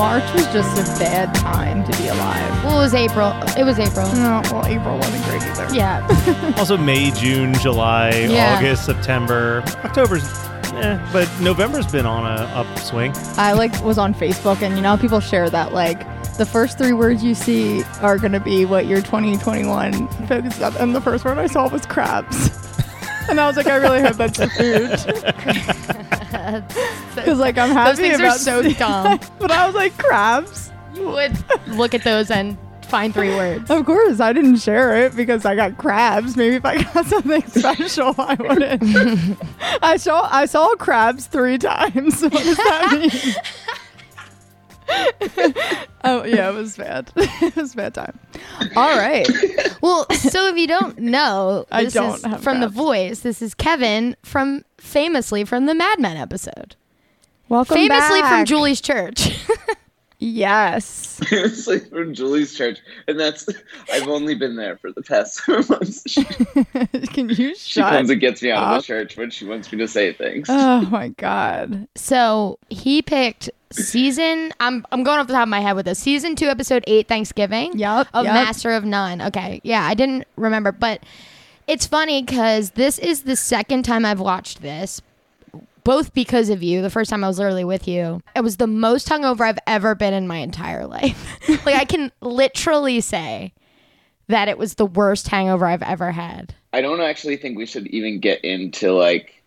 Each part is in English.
March was just a bad time to be alive. Well, it was April. It was April. No, well, April wasn't great either. Yeah. Also, May, June, July, Yeah. August, September, October's, eh, but November's been on a upswing. I like was on Facebook, and you know, how people share that like the first three words you see are gonna be what your 2021 focuses on, and the first word I saw was crabs. And I was like, I really hope that's the food. Because, like, I'm happy Those things are about so dumb. but I was like, crabs? You would look at those and find three words. Of course, I didn't share it because I got crabs. Maybe if I got something special, I wouldn't. I saw I saw crabs three times. What does that mean? oh yeah, it was bad. it was a bad time. All right. Well, so if you don't know, I don't from The. Voice. This is Kevin from famously from the Mad Men episode. Welcome famously from. Julie's church. Yes. it's like from Julie's church, and that's I've only been there for the past seven months. She, Can you she comes and gets me out of the church when she wants me to say things. Oh my god. so he picked season. I'm I'm going off the top of my head with this season two, episode eight, Thanksgiving. Yep, Of yep. Master of None. Okay, yeah, I didn't remember, but it's funny because this is the second time I've watched this. Both because of you. The first time I was literally with you. It was the most hungover I've ever been in my entire life. like I can literally say that it was the worst hangover I've ever had. I don't actually think we should even get into like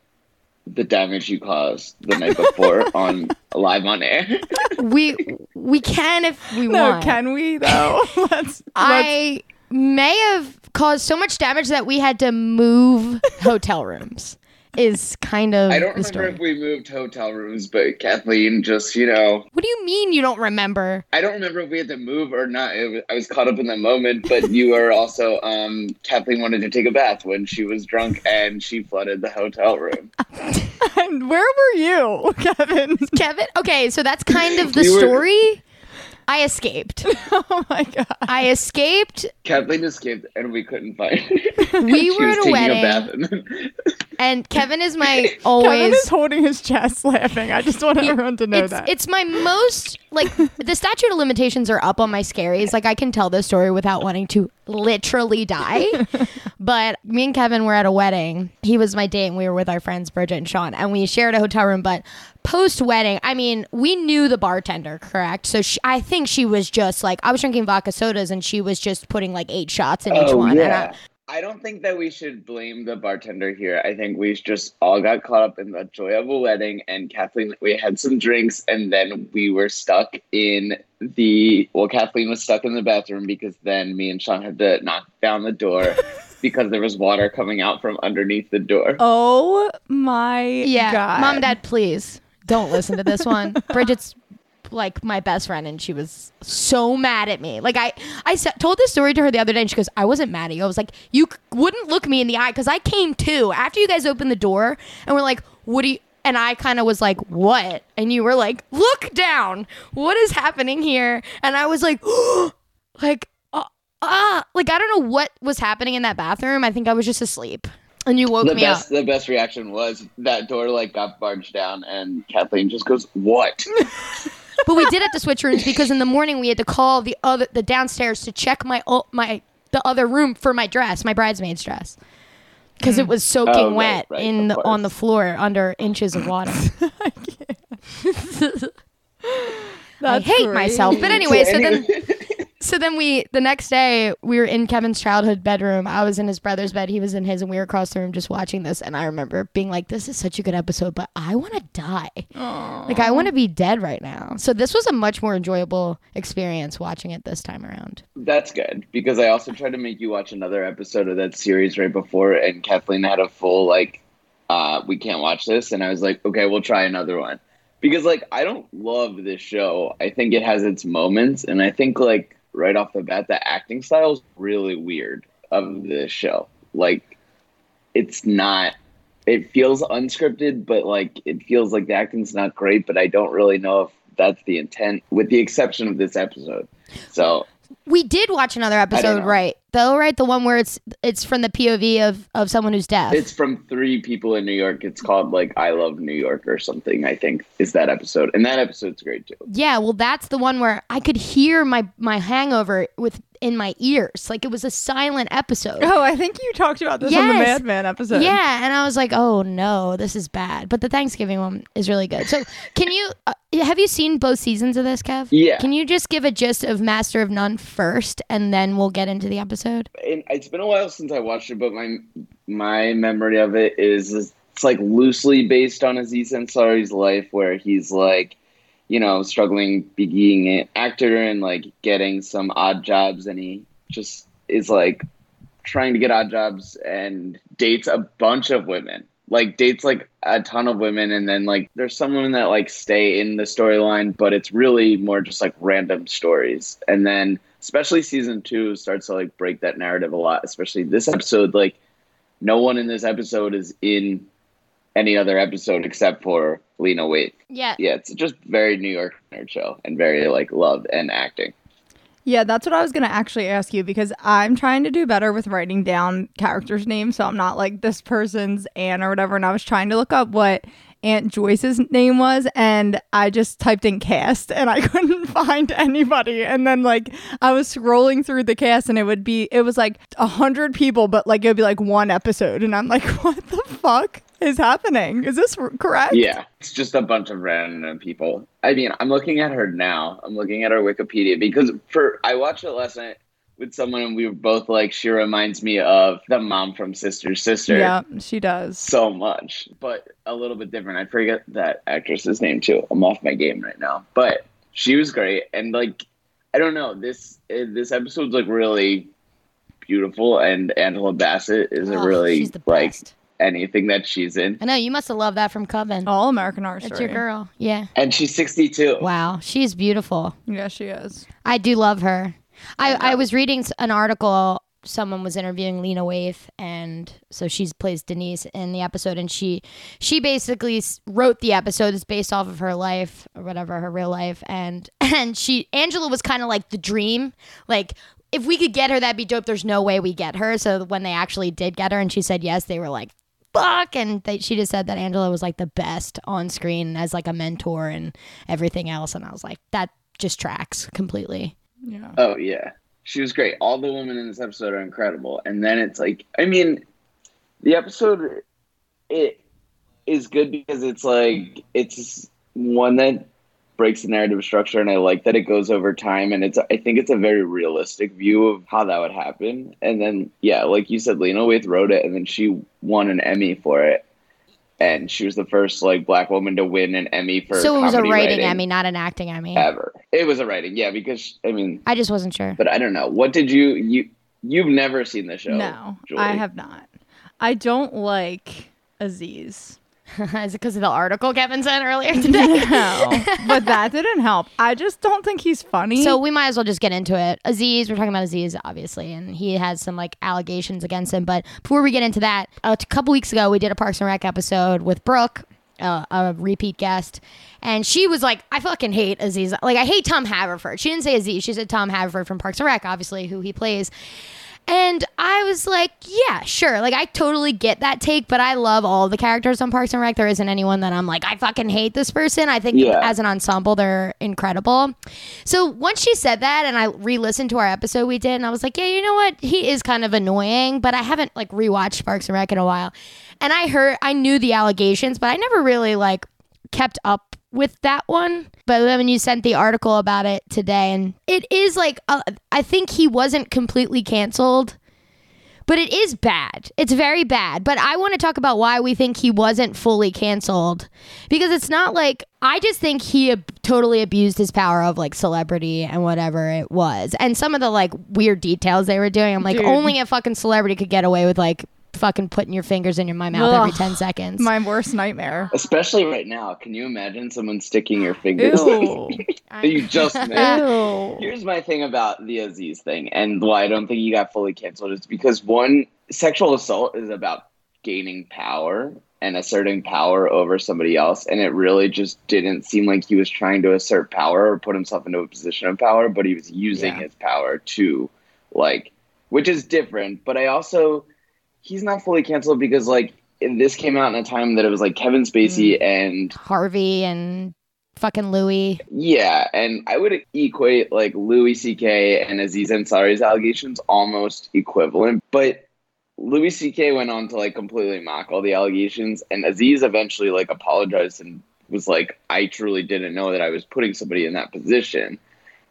the damage you caused the night before on live on air. We we can if we No, want. can we though? let's, let's I may have caused so much damage that we had to move hotel rooms. Is kind of I don't remember story. if we moved hotel rooms, but Kathleen just you know What do you mean you don't remember? I don't remember if we had to move or not. It was, I was caught up in the moment, but you were also um, Kathleen wanted to take a bath when she was drunk and she flooded the hotel room. And where were you, Kevin? Kevin? Okay, so that's kind of the We were- story. I escaped. oh my god. I escaped. Kathleen escaped and we couldn't find her. We she were was at a taking wedding. a bath and then And Kevin is my always. Kevin is holding his chest laughing. I just want everyone to know it's, that. it's my most like the statute of limitations are up on my scaries. Like I can tell this story without wanting to literally die. but me and Kevin were at a wedding. He was my date and we were with our friends Bridget and Sean and we shared a hotel room. But post wedding, I mean, we knew the bartender, correct? So she, I think she was just like I was drinking vodka sodas and she was just putting like eight shots in each Oh, one. And yeah. I- I don't think that we should blame the bartender here. I think we just all got caught up in the joy of a wedding, and Kathleen, we had some drinks, and then we were stuck in the. Well, Kathleen was stuck in the bathroom because then me and Sean had to knock down the door because there was water coming out from underneath the door. oh my yeah, god. mom and dad, please don't listen to this one. Bridget's like my best friend, and she was so mad at me. Like I, I sa- told this story to her the other day, and she goes, "I wasn't mad at you. I was like, you c- wouldn't look me in the eye because I came too after you guys opened the door, and we're like, what do you?" And I kind of was like, "What?" And you were like, "Look down. What is happening here?" And I was like, like. uh, Ah, like I don't know what was happening in that bathroom. I think I was just asleep, and you woke The me best, up. the best reaction was that door like got barged down, and Kathleen just goes, "What?" but we did have to switch rooms because in the morning we had to call the other the downstairs to check my o- my the other room for my dress, my bridesmaid's dress, because it mm. was soaking Oh, wet right, in the, on the floor under inches of water. I can't. That's hate great. myself, but anyway. So then, so then we the next day we were in Kevin's childhood bedroom. I was in his brother's bed, he was in his, and we were across the room just watching this. And I remember being like, "This is such a good episode, but I want to die. Like I want to be dead right now." So this was a much more enjoyable experience watching it this time around. That's good because I also tried to make you watch another episode of that series right before, and Kathleen had a full like, uh, "We can't watch this," and I was like, "Okay, we'll try another one." Because like I don't love this show. I think it has its moments, and I think like right off the bat, the acting style is really weird of this show. Like, it's not. It feels unscripted, but like it feels like the acting's not great. But I don't really know if that's the intent, with the exception of this episode. So We did watch another episode, right? Though, right? The one where it's it's from the POV of of someone who's deaf. It's from three people in New York. It's called like I Love New York or something. I think is that episode, and that episode's great too. Yeah, well, that's the one where I could hear my my hangover with in my ears, like it was a silent episode. Oh, I think you talked about this on the Mad Men episode. Yeah, and I was like, "Oh no, this is bad." But the Thanksgiving one is really good. So, can you uh, have you seen both seasons of this, Kev? Yeah. Can you just give a gist of Master of None first, and then we'll get into the episode? And it's been a while since I watched it, but my my memory of it is it's like loosely based on Aziz Ansari's life, where he's like, you know, struggling being an actor and like getting some odd jobs, and he just is like trying to get odd jobs and dates a bunch of women. Like dates like a ton of women and then like there's some women that like stay in the storyline, but it's really more just like random stories. And then especially season two starts to like break that narrative a lot, especially this episode, like no one in this episode is in any other episode except for Lena Waithe. Yeah. Yeah, it's just very New York nerd show and very like love and acting. Yeah, that's what I was going to actually ask you because I'm trying to do better with writing down characters' names. So I'm not like this person's Anne or whatever. And I was trying to look up what Aunt Joyce's name was. And I just typed in cast and I couldn't find anybody. And then like I was scrolling through the cast and it would be, it was like a hundred people, but like it would be like one episode. And I'm like, what the fuck is happening? Is this correct? Yeah, it's just a bunch of random people. I mean, I'm looking at her now. I'm looking at her Wikipedia because for I watched it last night with someone and we were both like, she reminds me of the mom from Sister Sister. Yeah, she does. So much, but a little bit different. I forget that actress's name too. I'm off my game right now, but she was great. And like, I don't know, this eh, this episode's like really beautiful, and Angela Bassett is a Oh, really she's the like best. Anything that she's in, I know you must have loved that from Coven. All American Horror That's Story. your girl. Yeah. and she's 62. Wow, she's beautiful. Yeah, she is. I do love her. I, I uh, was reading an article. Someone was interviewing Lena Waithe, and so she plays Denise in the episode, and she she basically wrote the episode. It's based off of her life or whatever, her real life, and and she Angela was kind of like the dream, like. If we could get her, that'd be dope. There's no way we get her. So when they actually did get her and she said yes, they were like, fuck. And they, she just said that Angela was like the best on screen as like a mentor and everything else. And I was like, that just tracks completely. Yeah. Oh yeah, she was great. All the women in this episode are incredible. And then it's like, I mean, the episode it is good because it's like it's one that breaks the narrative structure, and I like that it goes over time. And it's I think it's a very realistic view of how that would happen. And then yeah, like you said, Lena Waithe wrote it, and then she won an Emmy for it. And she was the first like black woman to win an Emmy for so it was a writing, writing Emmy, not an acting Emmy. ever. It was a writing, yeah, because I mean, I just wasn't sure. but I don't know. What did you you you've never seen the show? No, Julie. I have not. I don't like Aziz. Is it because of the article Kevin sent earlier today? No, but that didn't help. I just don't think he's funny. So we might as well just get into it. Aziz, we're talking about Aziz, obviously, and he has some like allegations against him. But before we get into that, a couple weeks ago we did a Parks and Rec episode with Brooke, uh, a repeat guest, and she was like, "I fucking hate Aziz. Like I hate Tom Haverford." She didn't say Aziz. She said Tom Haverford from Parks and Rec, obviously, who he plays. And I was like, yeah, sure. Like, I totally get that take, but I love all the characters on Parks and Rec. There isn't anyone that I'm like, I fucking hate this person. I think Yeah. as an ensemble, they're incredible. So once she said that, and I re listened to our episode we did, and I was like, yeah, you know what? He is kind of annoying, but I haven't like rewatched Parks and Rec in a while. And I heard, I knew the allegations, but I never really like kept up with that one. But then when you sent the article about it today, and it is like, uh, I think he wasn't completely canceled, but it is bad. It's very bad. But I want to talk about why we think he wasn't fully canceled because it's not like I just think he ab- totally abused his power of like celebrity and whatever it was. And some of the like weird details they were doing, I'm like, Dude. only a fucking celebrity could get away with like fucking putting your fingers in your my mouth every 10 seconds. My worst nightmare. Especially right now. Can you imagine someone sticking your fingers Ew. that you just made? Ew. Here's my thing about the Aziz thing and why I don't think he got fully canceled is because one, sexual assault is about gaining power and asserting power over somebody else. And it really just didn't seem like he was trying to assert power or put himself into a position of power, but he was using Yeah. his power to, like, which is different. But I also, he's not fully canceled because, like, this came out in a time that it was like Kevin Spacey mm. and Harvey and fucking Louis. yeah, and I would equate like Louis C.K. and Aziz Ansari's allegations almost equivalent, but Louis C.K. went on to like completely mock all the allegations, and Aziz eventually like apologized and was like, "I truly didn't know that I was putting somebody in that position."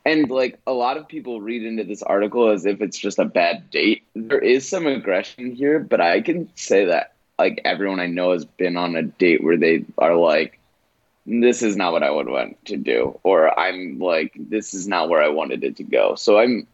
And like a lot of people read into this article as if it's just a bad date. There is some aggression here, but I can say that like everyone I know has been on a date where they are like, this is not what I would want to do, or I'm like, this is not where I wanted it to go. So I'm,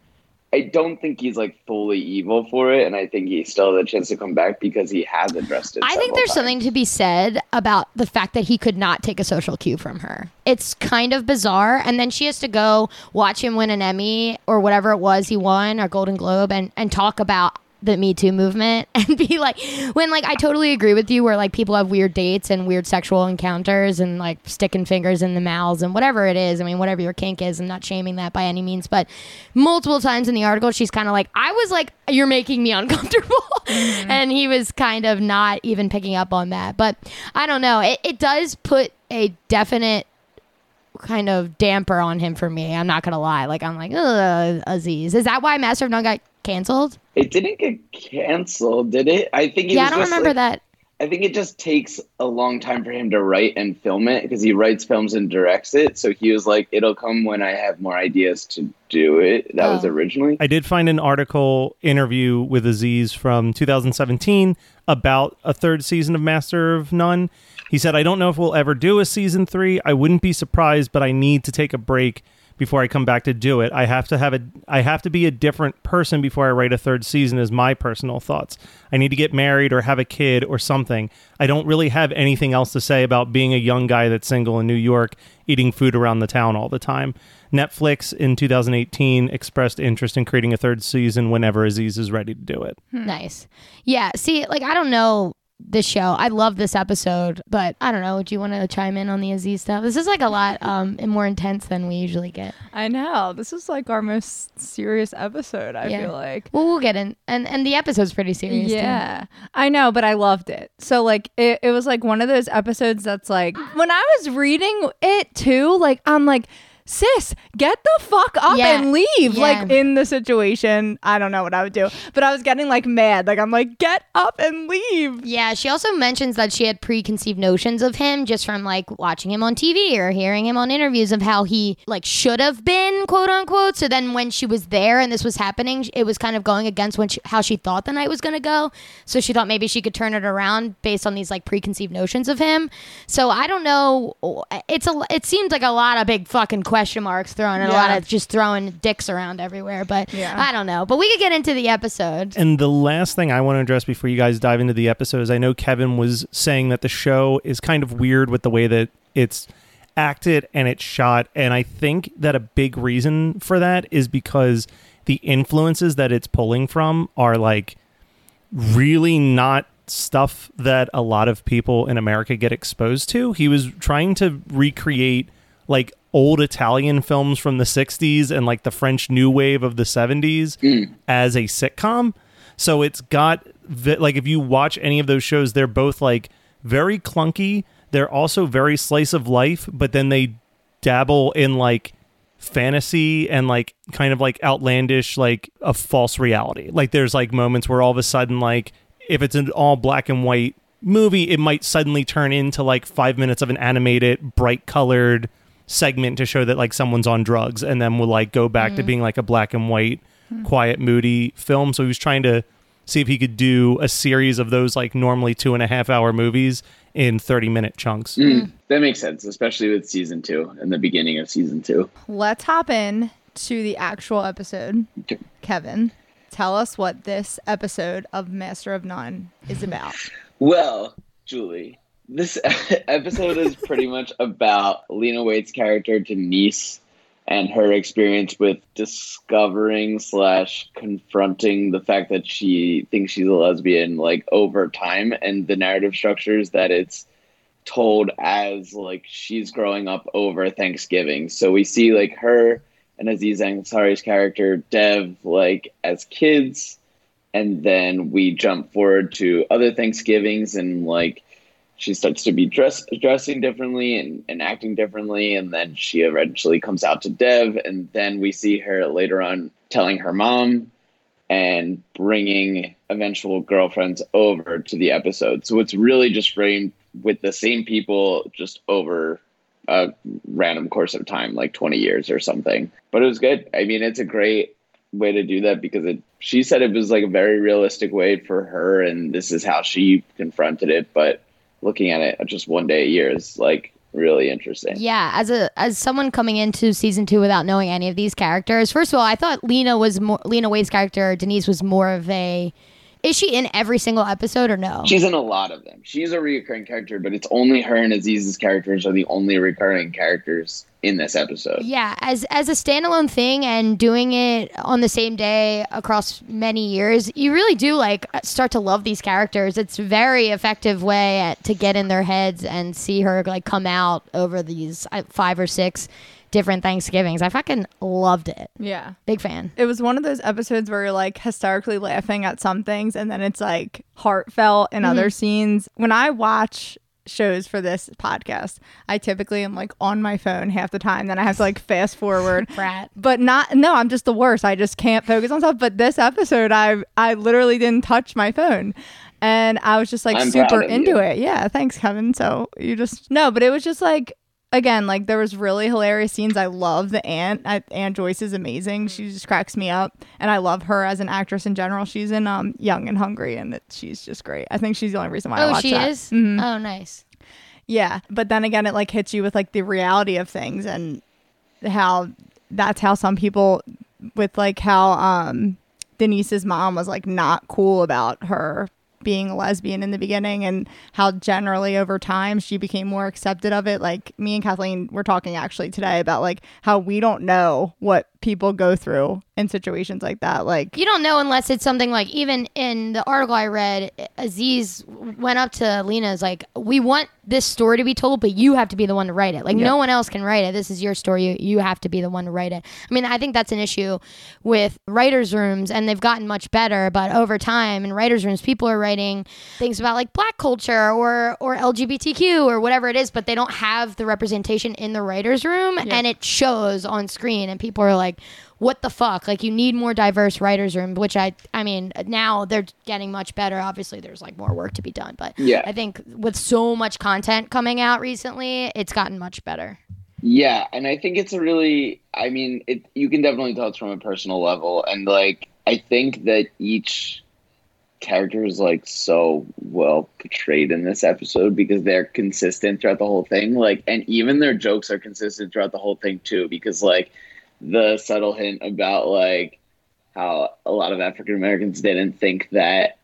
I don't think he's like fully evil for it, and I think he still has a chance to come back because he has addressed it. I think there's times. something to be said about the fact that he could not take a social cue from her. It's kind of bizarre. And then she has to go watch him win an Emmy or whatever it was he won, or Golden Globe, and, and talk about the Me Too movement and be like, when like I totally agree with you, where like people have weird dates and weird sexual encounters and like sticking fingers in the mouths and whatever it is. I mean, whatever your kink is, I'm not shaming that by any means, but multiple times in the article, she's kind of like, I was like, you're making me uncomfortable. Mm-hmm. and he was kind of not even picking up on that. But I don't know. It, it does put a definite kind of damper on him for me. I'm not going to lie. Like, I'm like, Ugh, Aziz. Is that why Master of None got canceled? It didn't get canceled, did it? I think. It yeah, I don't just, remember like- that. I think it just takes a long time for him to write and film it because he writes films and directs it. So he was like, "It'll come when I have more ideas to do it." That was Oh. originally. I did find an article interview with Aziz from 2017 about a third season of Master of None. He said, I don't know if we'll ever do a season three. I wouldn't be surprised, but I need to take a break before I come back to do it. I have to have a I have to be a different person before I write a third season is my personal thoughts. I need to get married or have a kid or something. I don't really have anything else to say about being a young guy that's single in New York eating food around the town all the time. Netflix in 2018 expressed interest in creating a third season whenever Aziz is ready to do it. Hmm. Nice. Yeah. See, like, I don't know this show. I love this episode, but I don't know. Do you want to chime in on the Aziz stuff? This is like a lot um, and more intense than we usually get. I know. This is like our most serious episode, I Yeah. feel like. Well, we'll get in. And, and the episode's pretty serious. too. Yeah, I know, but I loved it. So like it, it was like one of those episodes that's like when I was reading it too, like I'm like, sis, get the fuck up Yeah. and leave. Yeah. Like in the situation, I don't know what I would do, but I was getting like mad. Like I'm like, get up and leave. Yeah, she also mentions that she had preconceived notions of him just from like watching him on TV or hearing him on interviews of how he like should have been, quote unquote. So then when she was there and this was happening, it was kind of going against when she, how she thought the night was going to go. So she thought maybe she could turn it around based on these like preconceived notions of him. So I don't know. It's a it seems like a lot of big fucking question marks thrown and a lot Yeah. of just throwing dicks around everywhere. But Yeah. I don't know. But we could get into the episode. And the last thing I want to address before you guys dive into the episode is I know Kevin was saying that the show is kind of weird with the way that it's acted and it's shot. And I think that a big reason for that is because the influences that it's pulling from are like really not stuff that a lot of people in America get exposed to. He was trying to recreate like old Italian films from the 60s and like the French new wave of the 70s hmm. as a sitcom. So it's got like if you watch any of those shows they're both like very clunky. They're also very slice of life, but then they dabble in like fantasy and like kind of like outlandish like a false reality. Like there's like moments where all of a sudden like if it's an all black and white movie, it might suddenly turn into like five minutes of an animated, bright colored segment to show that like someone's on drugs, and then will like go back to mm. being like a black and white, hmm. quiet, moody film. So he was trying to see if he could do a series of those like normally two and a half hour movies in 30 minute chunks. Mm, that makes sense, especially with season two and the beginning of season two. Let's hop in to the actual episode. Okay. Kevin, tell us what this episode of Master of None is about. Well, Julie, this episode is pretty much about Lena Waithe's character Denise and her experience with discovering slash confronting the fact that she thinks she's a lesbian like over time and the narrative structures that it's told as like she's growing up over Thanksgiving. So we see like her and Aziz Ansari's character Dev like as kids and then we jump forward to other Thanksgivings and like she starts to be dress, dressing differently and, and acting differently and then she eventually comes out to dev and then we see her later on telling her mom and bringing eventual girlfriends over to the episode. So it's really just framed with the same people just over a random course of time like 20 years or something. But it was good. I mean it's a great way to do that because it she said it was like a very realistic way for her and this is how she confronted it. But looking at it just one day a year is like really interesting Yeah, as a as someone coming into season two without knowing any of these characters, first of all, I thought Lena was more Lena Waithe's character, Denise was more of a. Is she in every single episode or no? she's in a lot of them she's a recurring character but it's only her and aziz's characters are the only recurring characters in this episode Yeah, as as a standalone thing and doing it on the same day across many years, you really do like start to love these characters. It's very effective way at, to get in their heads and see her like come out over these uh, five or six different Thanksgivings. I fucking loved it. Yeah. Big fan. It was one of those episodes where you're like hysterically laughing at some things and then it's like heartfelt in mm-hmm. other scenes. When I watch shows for this podcast, I typically am like on my phone half the time. Then I have to like fast forward. Brat. But not no, I'm just the worst. I just can't focus on stuff. But this episode I I literally didn't touch my phone. And I was just like I'm super into you. it. Yeah, thanks, Kevin. So you just no, but it was just like again, like there was really hilarious scenes. I love the aunt. I, aunt Joyce is amazing. She just cracks me up, and I love her as an actress in general. She's in um Young and Hungry, and it, she's just great. I think she's the only reason why I Oh, watch she that. is. Mhm. Oh, nice. Yeah, but then again, it like hits you with like the reality of things and how that's how some people with like how um Denise's mom was like not cool about her being a lesbian in the beginning and how generally over time she became more accepted of it. Like me and Kathleen were talking actually today about like how we don't know what people go through in situations like that like You don't know unless it's something like even in the article I read, Aziz went up to Lena's like, "We want this story to be told, but you have to be the one to write it. Like no one else can write it. This is your story. You, you have to be the one to write it." I mean, I think that's an issue with writers' rooms, and they've gotten much better. But over time, in writers' rooms, people are writing things about like Black culture or or LGBTQ or whatever it is, but they don't have the representation in the writers' room, and it shows on screen, and people are like what the fuck like you need more diverse writers room which i i mean now they're getting much better obviously there's like more work to be done but Yeah. i think with so much content coming out recently it's gotten much better Yeah, and I think it's a really I mean, it you can definitely tell it's from a personal level and like I think that each character is like so well portrayed in this episode because they're consistent throughout the whole thing. Like and even their jokes are consistent throughout the whole thing too because like the subtle hint about like how a lot of African Americans didn't think that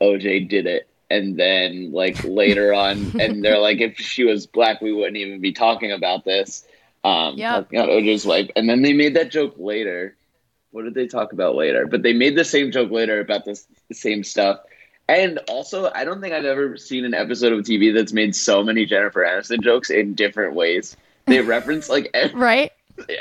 OJ did it. And then like later on and they're like if she was black we wouldn't even be talking about this. Um about OJ's wife. And then they made that joke later. What did they talk about later? But they made the same joke later about this the same stuff. And also, I don't think I've ever seen an episode of TV that's made so many Jennifer Aniston jokes in different ways. They reference like every, right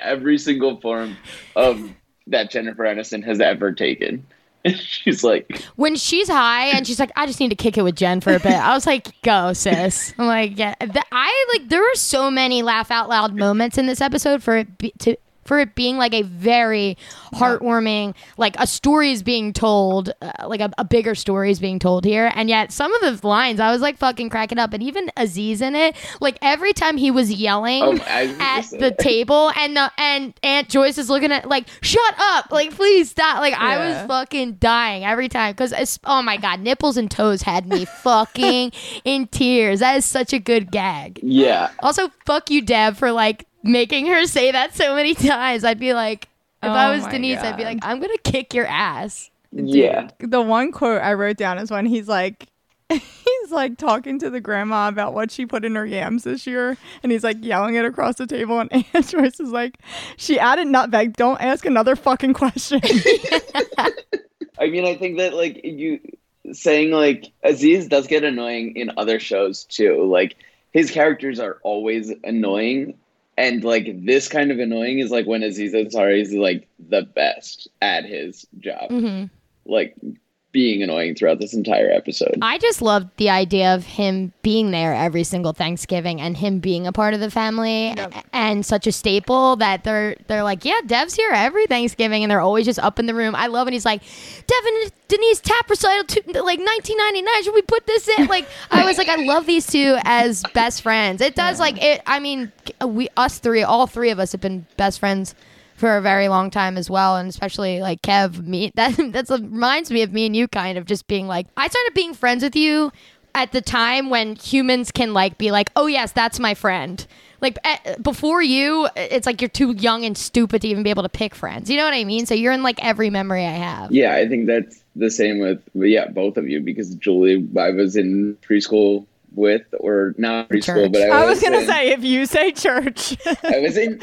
every single form of that Jennifer Aniston has ever taken. She's like, when she's high and she's like i just need to kick it with jen for a bit. I was like go sis. I'm like yeah. Th- i like there were so many laugh out loud moments in this episode for it be, to for it being like a very heartwarming, like a story is being told, uh, like a, a bigger story is being told here. And yet some of the lines, I was like fucking cracking up. And even Aziz in it, like every time he was yelling Oh, at the table, and the and Aunt Joyce is looking at like, shut up, like please stop. Like I was fucking dying every time because oh my god, nipples and toes had me fucking in tears. That is such a good gag. Yeah. Also, fuck you, Dev, for like making her say that so many times. I'd be like, if I Oh was my Denise, I'd be like, I'm gonna kick your ass. Yeah. The one quote I wrote down is when he's like, he's like talking to the grandma about what she put in her yams this year, and he's like yelling it across the table, and Aunt Joyce is like, she added nutmeg. Don't ask another fucking question. I mean, I think that like you saying like Aziz does get annoying in other shows too. Like his characters are always annoying, and like this kind of annoying is like when Aziz Ansari is like the best at his job, Mm-hmm. like being annoying throughout this entire episode. I just loved the idea of him being there every single Thanksgiving and him being a part of the family Yep. and such a staple that they're they're like, yeah, Dev's here every Thanksgiving and they're always just up in the room. I love it. He's like, Dev and Denise tap recital to like 1999. Should we put this in? Like, I was like, I love these two as best friends. It does like it. I mean, we us three, all three of us have been best friends for a very long time as well, and especially like Kev, me. That that's reminds me of me and you, kind of just being like, I started being friends with you at the time when humans can like be like, oh yes, that's my friend. Like eh, before you, it's like you're too young and stupid to even be able to pick friends. You know what I mean? So you're in like every memory I have. Yeah, I think that's the same with yeah both of you because Julie, I was in preschool with or not preschool, Church. but I, I was gonna in- say if you say church, I was in,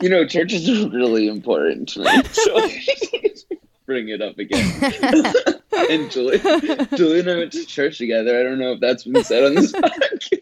you know, church is really important to me. So bring it up again. and Julie, Julie and I went to church together. I don't know if that's been said on this podcast.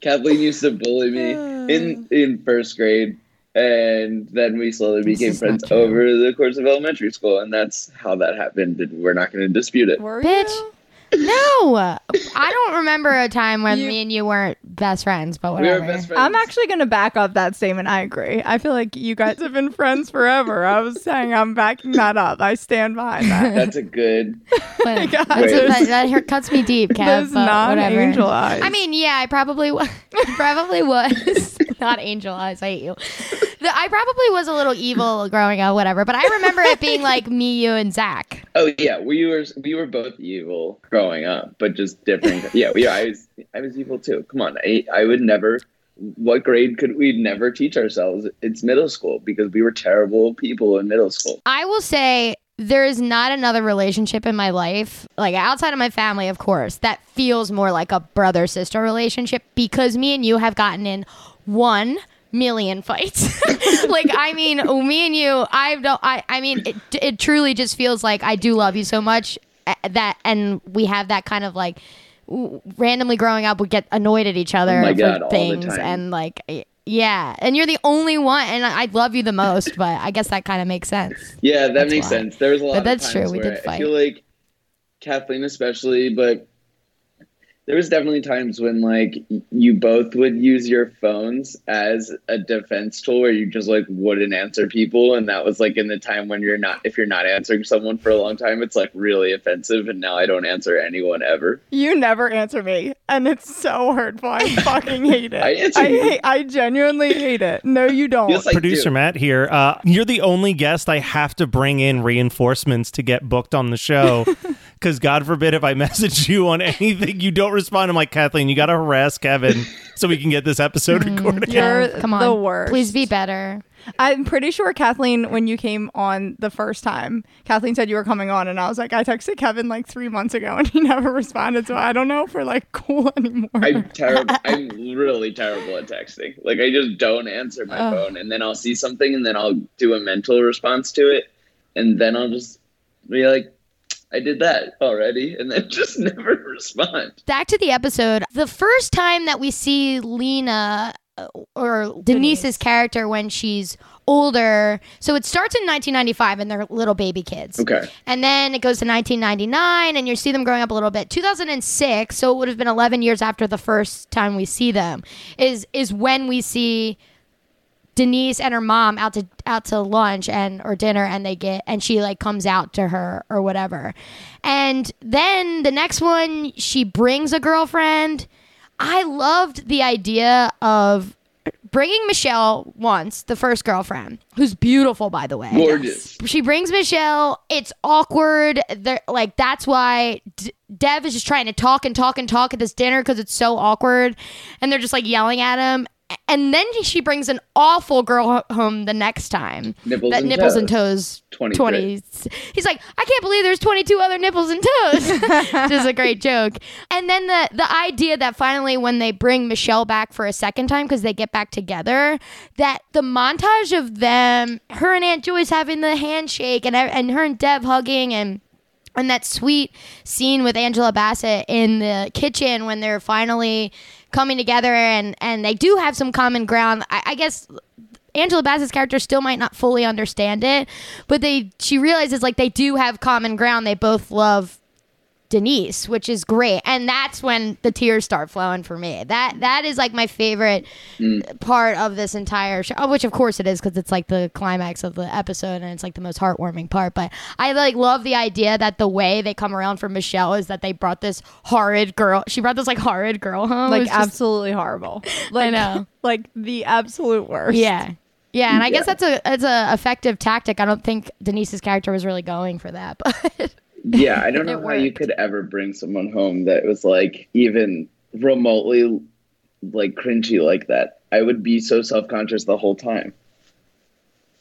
Kathleen used to bully me in in first grade, and then we slowly This became friends over the course of elementary school, and that's how that happened. And we're not going to dispute it. were Bitch. you? No, I don't remember a time when You- me and you weren't best friends. But We were whatever. best friends. I'm actually going to back up that statement. I agree. I feel like you guys have been friends forever. I was saying I'm backing that up. I stand behind that. That's a good. But God. that's- Wait. that, that hurt- cuts me deep, Kev. Those but whatever. non-angel eyes. I mean, yeah, I probably was. probably was not angel eyes. I hate you. The, I probably was a little evil growing up, whatever. But I remember it being like me, you, and Zach. Oh yeah, we were we were both evil growing up, but just different. yeah, we. I was I was evil too. Come on, I I would never. What grade could we never teach ourselves? It's middle school because we were terrible people in middle school. I will say there is not another relationship in my life, like outside of my family, of course, that feels more like a brother sister relationship because me and you have gotten in one million fights. like I mean, me and you, I don't. I I mean, it, it truly just feels like I do love you so much uh, that, and we have that kind of like w- randomly growing up, we get annoyed at each other Oh for God, the things, and like. Yeah, and you're the only one, and I I love you the most, but I guess that kind of makes sense. Yeah, that That's makes why. sense. There was a lot. But of that's true, we did fight. I feel like Kathleen, especially, but there was definitely times when like you both would use your phones as a defense tool where you just like wouldn't answer people and that was like in the time when you're not if you're not answering someone for a long time it's like really offensive and now i don't answer anyone ever you never answer me, and it's so hurtful. I fucking hate it. I answer I, hate, I genuinely hate it. No, you don't. Yes, Producer do. Matt here. Uh, you're the only guest I have to bring in reinforcements to get booked on the show. Because God forbid if I message you on anything, you don't respond. I'm like, Kathleen, you got to harass Kevin so we can get this episode mm, recorded. You're come on, the worst. Please be better. I'm pretty sure Kathleen, when you came on the first time, Kathleen said you were coming on, and I was like, I texted Kevin like three months ago, and he never responded. So I don't know if we're like cool anymore. i'm terrible i'm really terrible at texting like i just don't answer my Ugh. phone and then i'll see something and then i'll do a mental response to it and then i'll just be like i did that already and then just never respond Back to the episode. The first time that we see Lena uh, or Denise's Denise. character when she's older, so it starts in 1995 and they're little baby kids. okay And then it goes to 1999, and you see them growing up a little bit. 2006, so it would have been 11 years after the first time we see them, is is when we see Denise and her mom out to out to lunch and or dinner and they get and she like comes out to her or whatever. And then the next one she brings a girlfriend. I loved the idea of bringing Michelle once, the first girlfriend, who's beautiful by the way. Gorgeous. She brings Michelle. It's awkward. They're, like that's why D- Dev is just trying to talk and talk and talk at this dinner because it's so awkward, and they're just like yelling at him. And then she brings an awful girl home the next time. Nipples that and nipples toes. and toes 23. 20. He's like, I can't believe there's 22 other nipples and toes. Which is a great joke. And then the the idea that finally when they bring Michelle back for a second time because they get back together, that the montage of them, her and Aunt Joyce having the handshake and and her and Dev hugging and and that sweet scene with Angela Bassett in the kitchen when they're finally coming together and and they do have some common ground. I, I guess Angela Bassett's character still might not fully understand it, but they she realizes like they do have common ground. They both love Denise, which is great, and that's when the tears start flowing for me. That that is like my favorite mm. part of this entire show, oh, which of course it is because it's like the climax of the episode and it's like the most heartwarming part. But I like love the idea that the way they come around for Michelle is that they brought this horrid girl. She brought this like horrid girl home. Like was just- absolutely horrible. Like, know. like the absolute worst. Yeah. Yeah, and I guess that's a that's a effective tactic. I don't think Denise's character was really going for that, but Yeah, I don't know how you could ever bring someone home that was like even remotely like cringy like that. I would be so self conscious the whole time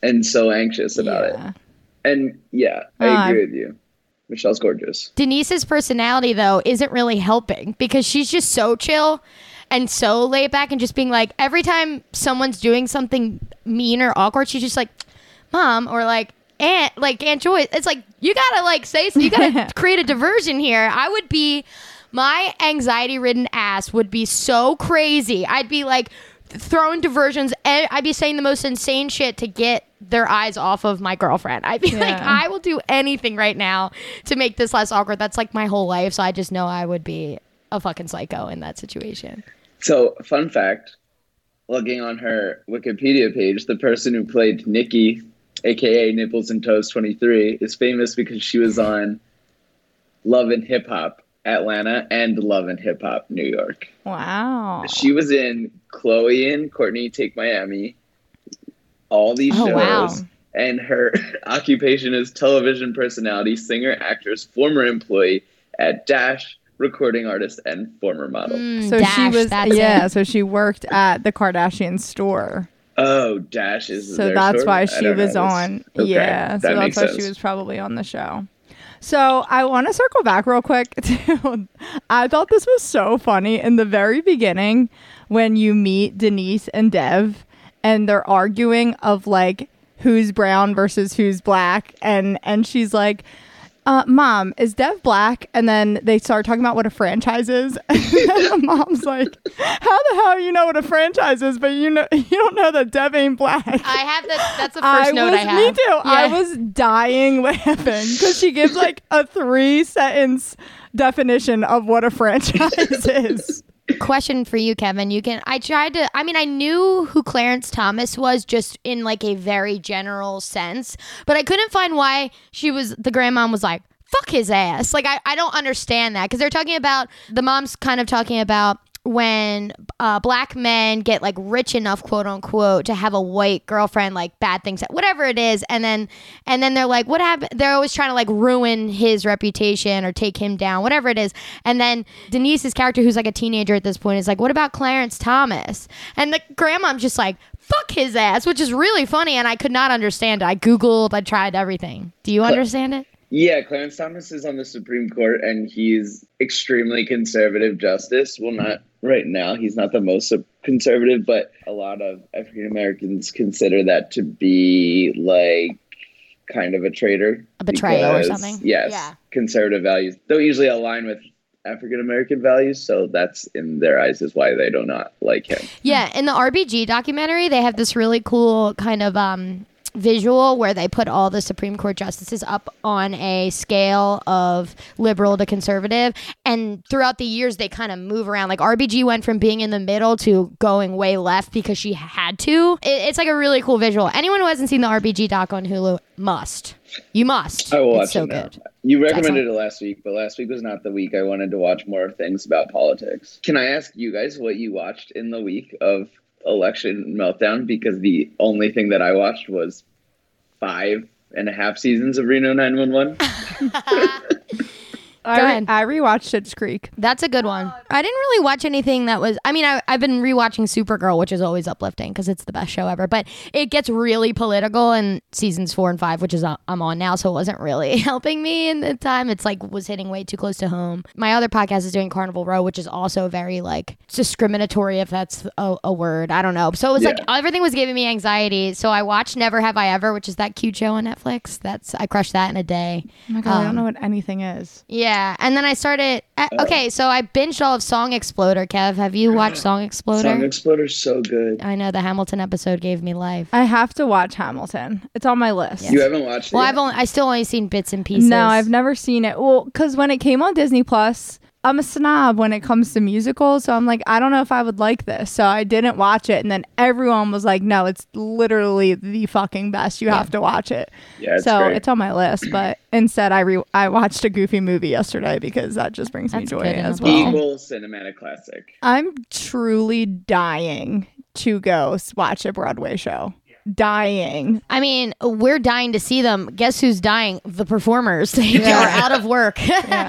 and so anxious about Yeah. it. And yeah, I Uh, agree with you. Michelle's gorgeous. Denise's personality though isn't really helping because she's just so chill and so laid back and just being like every time someone's doing something mean or awkward, she's just like, "Mom," or like Aunt, like Aunt Joy. It's like you gotta like say so. You gotta create a diversion here. I would be. My anxiety ridden ass would be so crazy. I'd be like throwing diversions. And I'd be saying the most insane shit to get their eyes off of my girlfriend. I'd be like, I will do anything right now to make this less awkward. That's like my whole life. So I just know I would be a fucking psycho in that situation. So, fun fact looking on her Wikipedia page, the person who played Nikki, aka Nipples and Toes 23, is famous because she was on Love and Hip Hop Atlanta and Love and Hip Hop New York. Wow. She was in Khloé and Kourtney Take Miami, all these Oh, shows. wow. And her occupation is television personality, singer, actress, former employee at Dash, recording artist, and former model. Mm, So Dash, she was that's yeah, it. so she worked at the Kardashian store. Oh, Dash is So that's why she don't know was on. Okay, Yeah, so that's why sense. she was probably on the show. So I want to circle back real quick. To, I thought this was so funny in the very beginning when you meet Denise and Dev, and they're arguing of like who's brown versus who's black, and and she's like. Uh, mom, is Dev black? And then they start talking about what a franchise is. And then the mom's like, "How the hell you know what a franchise is, but you know you don't know that Dev ain't black?" I have the that's the first note was, I have. Me too. I was dying laughing because she gives like a three sentence definition of what a franchise is. Question for you, Kevin. You can. I tried to. I mean, I knew who Clarence Thomas was just in like a very general sense, but I couldn't find why she was. The grandmom was like, "Fuck his ass." Like, I I don't understand that because they're talking about the mom's kind of talking about when uh, black men get like rich enough quote unquote to have a white girlfriend like bad things whatever it is and then and then they're like what happened? They're always trying to like ruin his reputation or take him down whatever it is. And then denise's character who's like a teenager at this point is like what about clarence thomas? And the grandma's just like fuck his ass which is really funny and i could not understand it. I googled i tried everything. Do you understand it? Yeah, Clarence Thomas is on the Supreme Court and he's extremely conservative justice. Will not right now. He's not the most conservative, but a lot of African Americans consider that to be like kind of a traitor. A betrayal or something? Yes. Yeah. Conservative values don't usually align with African American values, so that's in their eyes is why they do not like him. Yeah, in the RBG documentary, they have this really cool kind of um visual where they put all the Supreme Court justices up on a scale of liberal to conservative. And throughout the years, they kind of move around. Like RBG went from being in the middle to going way left because she had to. It, it's like a really cool visual. Anyone who hasn't seen the RBG doc on Hulu must. You must. I will watch it's so it now. good. You recommended it last week, but last week was not the week I wanted to watch more things about politics. Can I ask you guys what you watched in the week of election meltdown? Because the only thing that I watched was five and a half seasons of Reno 911. I, Go re- ahead. I rewatched Schitt's Creek. That's a good one. I didn't really watch anything that was. I mean, I, I've been rewatching Supergirl, which is always uplifting because it's the best show ever. But it gets really political in seasons four and five, which is uh, I'm on now, so it wasn't really helping me in the time. It's like was hitting way too close to home. My other podcast is doing Carnival Row, which is also very like discriminatory, if that's a, a word. I don't know. So it was like everything was giving me anxiety. So I watched Never Have I Ever, which is that cute show on Netflix. That's I crushed that in a day. Oh my god, I Um, don't know what anything is. Yeah, and then I started. Uh, okay, so I binged all of Song Exploder. Kev, have you watched Song Exploder? Song Exploder's so good. I know the Hamilton episode gave me life. I have to watch Hamilton. It's on my list. You haven't watched it? Well, yet? I've only I still only seen bits and pieces. No, I've never seen it. Well, because when it came on Disney Plus, I'm a snob when it comes to musicals. So I'm like, I don't know if I would like this. So I didn't watch it. And then everyone was like, no, it's literally the fucking best. You have to watch it. Yeah, it's so great. it's on my list. But instead, I re- I watched a Goofy movie yesterday because that just brings me joy as well. Eagle cinematic classic. I'm truly dying to go watch a Broadway show. Dying. I mean, we're dying to see them. Guess who's dying? The performers. They are out of work.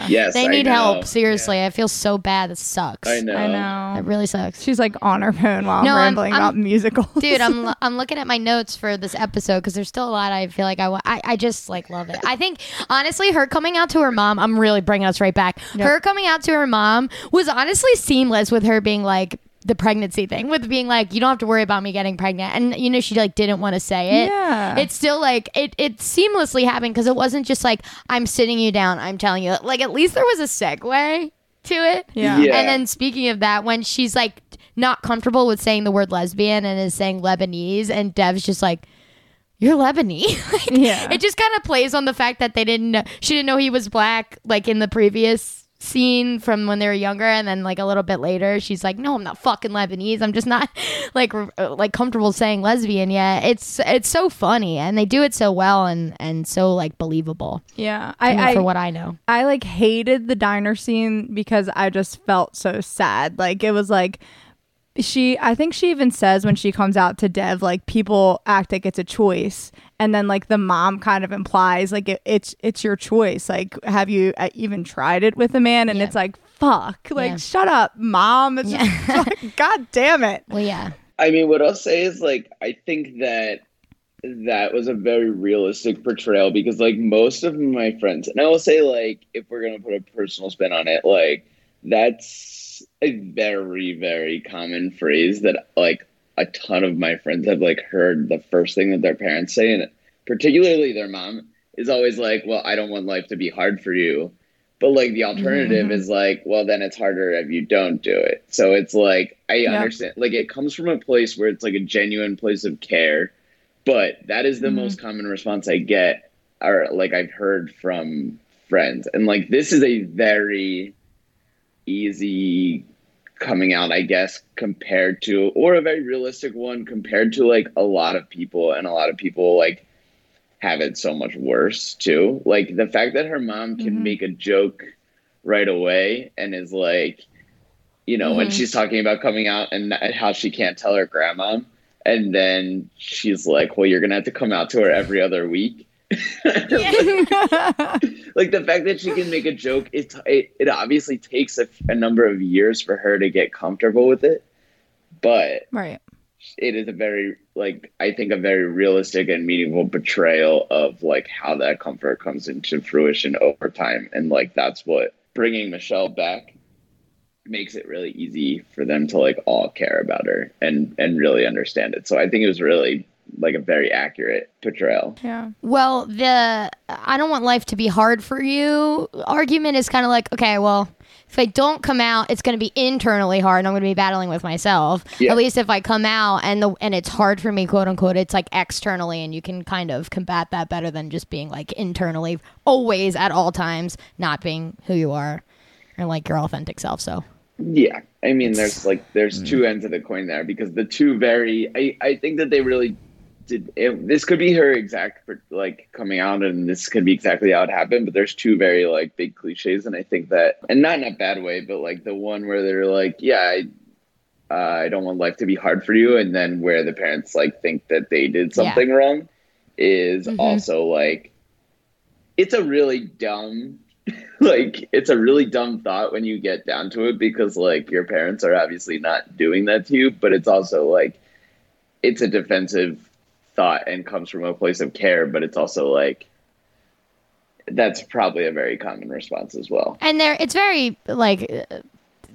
Yes, they need help. Seriously, I feel so bad. This sucks. I know. I know. It really sucks. She's like on her phone while No, I'm I'm- rambling I'm- about musicals. Dude, I'm lo- I'm looking at my notes for this episode because there's still a lot I feel like I, wa- I I just like love it. I think honestly, her coming out to her mom, I'm really bringing us right back. Her coming out to her mom was honestly seamless with her being like the pregnancy thing, with being like, you don't have to worry about me getting pregnant, and you know she like didn't want to say it. Yeah. it's still like it it seamlessly happened because it wasn't just like I'm sitting you down, I'm telling you. Like at least there was a segue to it. Yeah. Yeah. And then speaking of that, when she's like not comfortable with saying the word lesbian and is saying Lebanese, and Dev's just like, "You're Lebanese." like, Yeah. It just kind of plays on the fact that they didn't. Know, she didn't know he was black, like in the previous scene from when they were younger, and then like a little bit later, she's like, "No, I'm not fucking Lebanese. I'm just not like r- uh, like comfortable saying lesbian yet." It's it's so funny, and they do it so well and and so like believable yeah. I, I, I for what I know. I like hated the diner scene because I just felt so sad. Like it was like she I think she even says when she comes out to Dev like people act like it's a choice and then like the mom kind of implies like it, it's it's your choice. Like have you uh, even tried it with a man and Yeah. it's like fuck. Like Yeah. shut up, mom. It's just like, god damn it. Well, yeah. I mean, what I'll say is like I think that that was a very realistic portrayal because like most of my friends, and I will say like if we're gonna put a personal spin on it, like that's a very very common phrase that like a ton of my friends have like heard the first thing that their parents say, and particularly their mom is always like, "Well, I don't want life to be hard for you." But like the alternative mm-hmm. is like, well, then it's harder if you don't do it. So it's like I understand, like it comes from a place where it's like a genuine place of care, but that is the mm-hmm. most common response I get, or like I've heard from friends, and like this is a very easy coming out, I guess, compared to, or a very realistic one compared to like a lot of people, and a lot of people like have it so much worse too. Like the fact that her mom can Mhm. make a joke right away and is like, you know, when Mhm. she's talking about coming out and and how she can't tell her grandma, and then she's like, "Well, you're gonna have to come out to her every other week." like the fact that she can make a joke, it it, it obviously takes a, a number of years for her to get comfortable with it, but right. it is a very like I think a very realistic and meaningful portrayal of like how that comfort comes into fruition over time, and like that's what bringing Michelle back makes it really easy for them to like all care about her and and really understand it. So I think it was really like a very accurate portrayal. Yeah. Well, the I don't want life to be hard for you argument is kind of like, okay, well, if I don't come out, it's going to be internally hard, and I'm going to be battling with myself. Yeah. At least if I come out and the and it's hard for me, quote unquote, it's like externally, and you can kind of combat that better than just being like internally, always at all times, not being who you are and like your authentic self. So Yeah, I mean, there's like there's mm. two ends of the coin there because the two very. I I think that they really did. It, this could be her exact like coming out, and this could be exactly how it happened. But there's two very like big cliches, and I think that, and not in a bad way, but like the one where they're like, yeah, I. Uh, I don't want life to be hard for you, and then where the parents like think that they did Yeah. something wrong is Mhm. also like it's a really dumb like it's a really dumb thought when you get down to it because like your parents are obviously not doing that to you but it's also like it's a defensive thought and comes from a place of care but it's also like that's probably a very common response as well and there, it's very like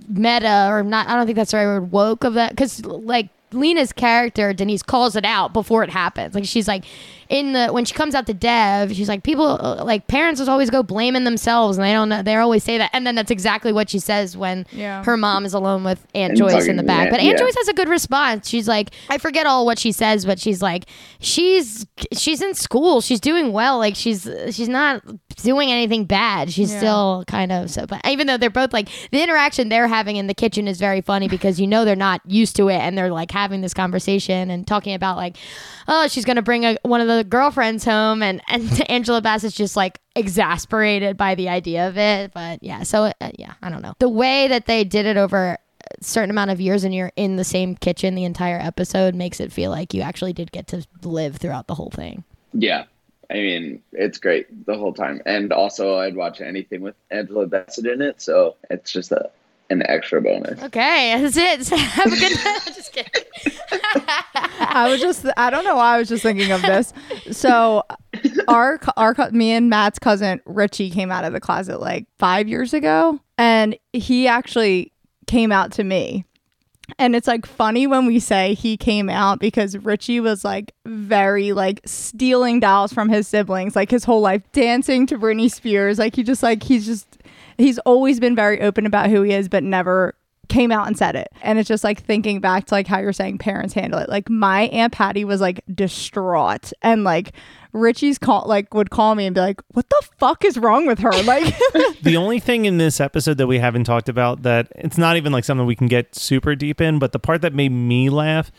meta or not. I don't think that's the right word. Woke of that because like Lena's character Denise calls it out before it happens. Like she's like in the when she comes out to Dev, she's like people uh, like parents just always go blaming themselves and they don't know. They always say that, and then that's exactly what she says when Yeah. her mom is alone with Aunt And Joyce in the back. Aunt- But Aunt yeah. Joyce has a good response. She's like, I forget all what she says, but she's like, she's she's in school. She's doing well. Like she's she's not doing anything bad. She's Yeah. still kind of so. But even though they're both like the interaction they're having in the kitchen is very funny because you know they're not used to it and they're like having this conversation and talking about like, oh, she's gonna bring a, one of the girlfriends home and and Angela Bassett's just like exasperated by the idea of it. But yeah, so uh, yeah, I don't know the way that they did it over a certain amount of years and you're in the same kitchen the entire episode makes it feel like you actually did get to live throughout the whole thing. yeah i mean it's great the whole time and also i'd watch anything with angela bassett in it so it's just a an extra bonus Okay, that's it. Have a good night. Just kidding. I was just I don't know why I was just thinking of this. So our our me and Matt's cousin Richie came out of the closet like 5 years ago and he actually came out to me. And it's like funny when we say he came out because Richie was like very like stealing dolls from his siblings like his whole life dancing to Britney Spears. Like he just like he's just he's always been very open about who he is but never came out and said it. And it's just like thinking back to like how you're saying parents handle it. Like my Aunt Patty was like distraught and like Richie's call like would call me and be like, What the fuck is wrong with her? Like the only thing in this episode that we haven't talked about that it's not even like something we can get super deep in, but the part that made me laugh,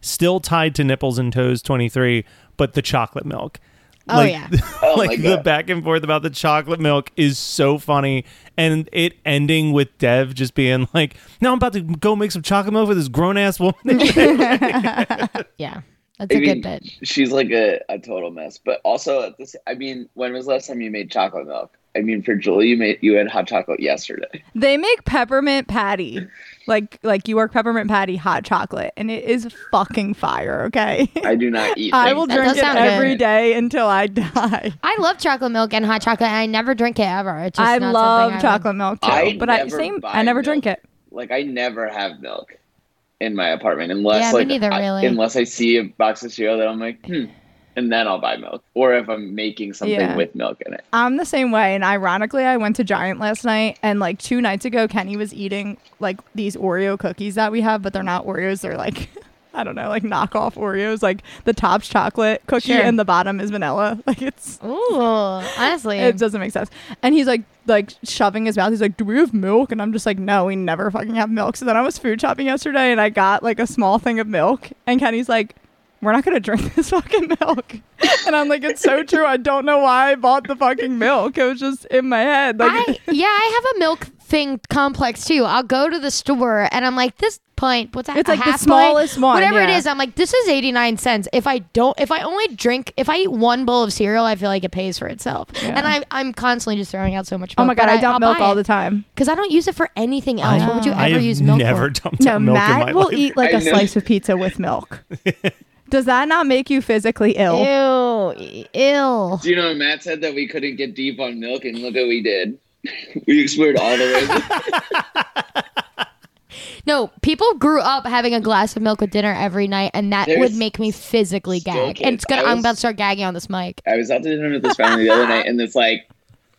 still tied to nipples and toes 23, but the chocolate milk. Oh, like, yeah. Oh, like my the back and forth about the chocolate milk is so funny, and it ending with Dev just being like, "Now I'm about to go make some chocolate milk for this grown ass woman." Yeah, that's I a mean, good bit. She's like a, a total mess. But also at this I mean, when was the last time you made chocolate milk? I mean for Julie you made you had hot chocolate yesterday. they make peppermint patty. Like like you work peppermint patty hot chocolate and it is fucking fire, okay? I do not eat I will drink it sound every good. day until I die. I love chocolate milk and hot chocolate, and I never drink it ever. It's just I not love something I chocolate milk too. I but I never same I never milk. drink it. like I never have milk in my apartment unless Yeah, like neither, I- really. unless I see a box of cereal that I'm like, hmm, and then I'll buy milk. Or if I'm making something Yeah. with milk in it. I'm the same way. And ironically, I went to Giant last night, and like two nights ago, Kenny was eating like these Oreo cookies that we have, but they're not Oreos. They're like, I don't know, like knockoff Oreos. Like the top's chocolate cookie Sure. and the bottom is vanilla. Like it's. Ooh, honestly, It doesn't make sense. And he's like, like shoving his mouth. He's like, "Do we have milk?" And I'm just like, "No, we never fucking have milk." So then I was food shopping yesterday, and I got like a small thing of milk. And Kenny's like, "We're not gonna drink this fucking milk." And I'm like, "It's so true. I don't know why I bought the fucking milk. It was just in my head." Like, I yeah, I have a milk thing complex too. I'll go to the store and I'm like, this pint, what's that? It's a like the half smallest pint? one, whatever it yeah. is. I'm like, this is eighty nine cents. If I don't, if I only drink, if I eat one bowl of cereal, I feel like it pays for itself. Yeah. And I, I'm constantly just throwing out so much. Oh milk, oh my god, but I dump milk all the time. because I don't use it for anything else. What would you I ever have use milk never for? dumped No, out milk in my Matt will life. eat like I a know. slice of pizza with milk. Does that not make you physically ill? Ew, ill. Do you know Matt said that we couldn't get deep on milk and look what we did? we explored all the way. No, people grew up having a glass of milk with dinner every night, and that There's would make me physically gag. kids. And it's gonna. I I'm about to start gagging on this mic. I was out to dinner with this family the other night and this like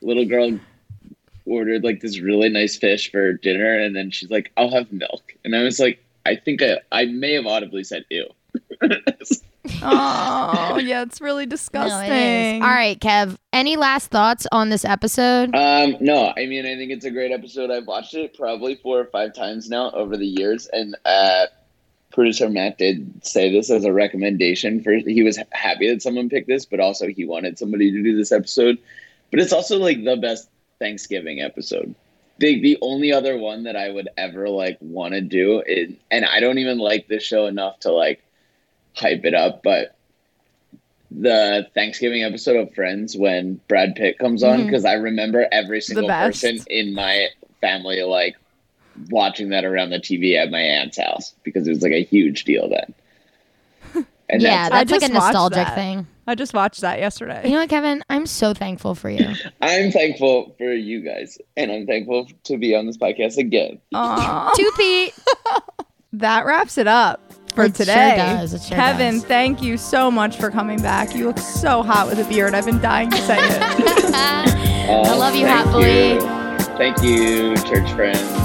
little girl ordered like this really nice fish for dinner, and then she's like, "I'll have milk," and I was like, I think I I may have audibly said "ew." Oh, yeah, it's really No, disgusting. it is. All right, Kev. Any last thoughts on this episode? Um, no, I mean, I think it's a great episode. I've watched it probably four or five times now over the years, and uh, producer Matt did say this as a recommendation for. He was happy that someone picked this, but also he wanted somebody to do this episode. But it's also like the best Thanksgiving episode. The the only other one that I would ever like want to do is, and I don't even like this show enough to like hype it up, but the Thanksgiving episode of Friends when Brad Pitt comes on mm-hmm. because I remember every single person in my family like watching that around the TV at my aunt's house because it was like a huge deal then. And yeah, that's, I that's like a nostalgic thing. I just watched that yesterday. You know what, Kevin? I'm so thankful for you. I'm thankful for you guys, and I'm thankful to be on this podcast again. Two Pete. that wraps it up for It sure today. does, it sure Kevin, does. thank you so much for coming back. You look so hot with a beard. I've been dying to say it. I love you, thank happily. Thank you, church friends.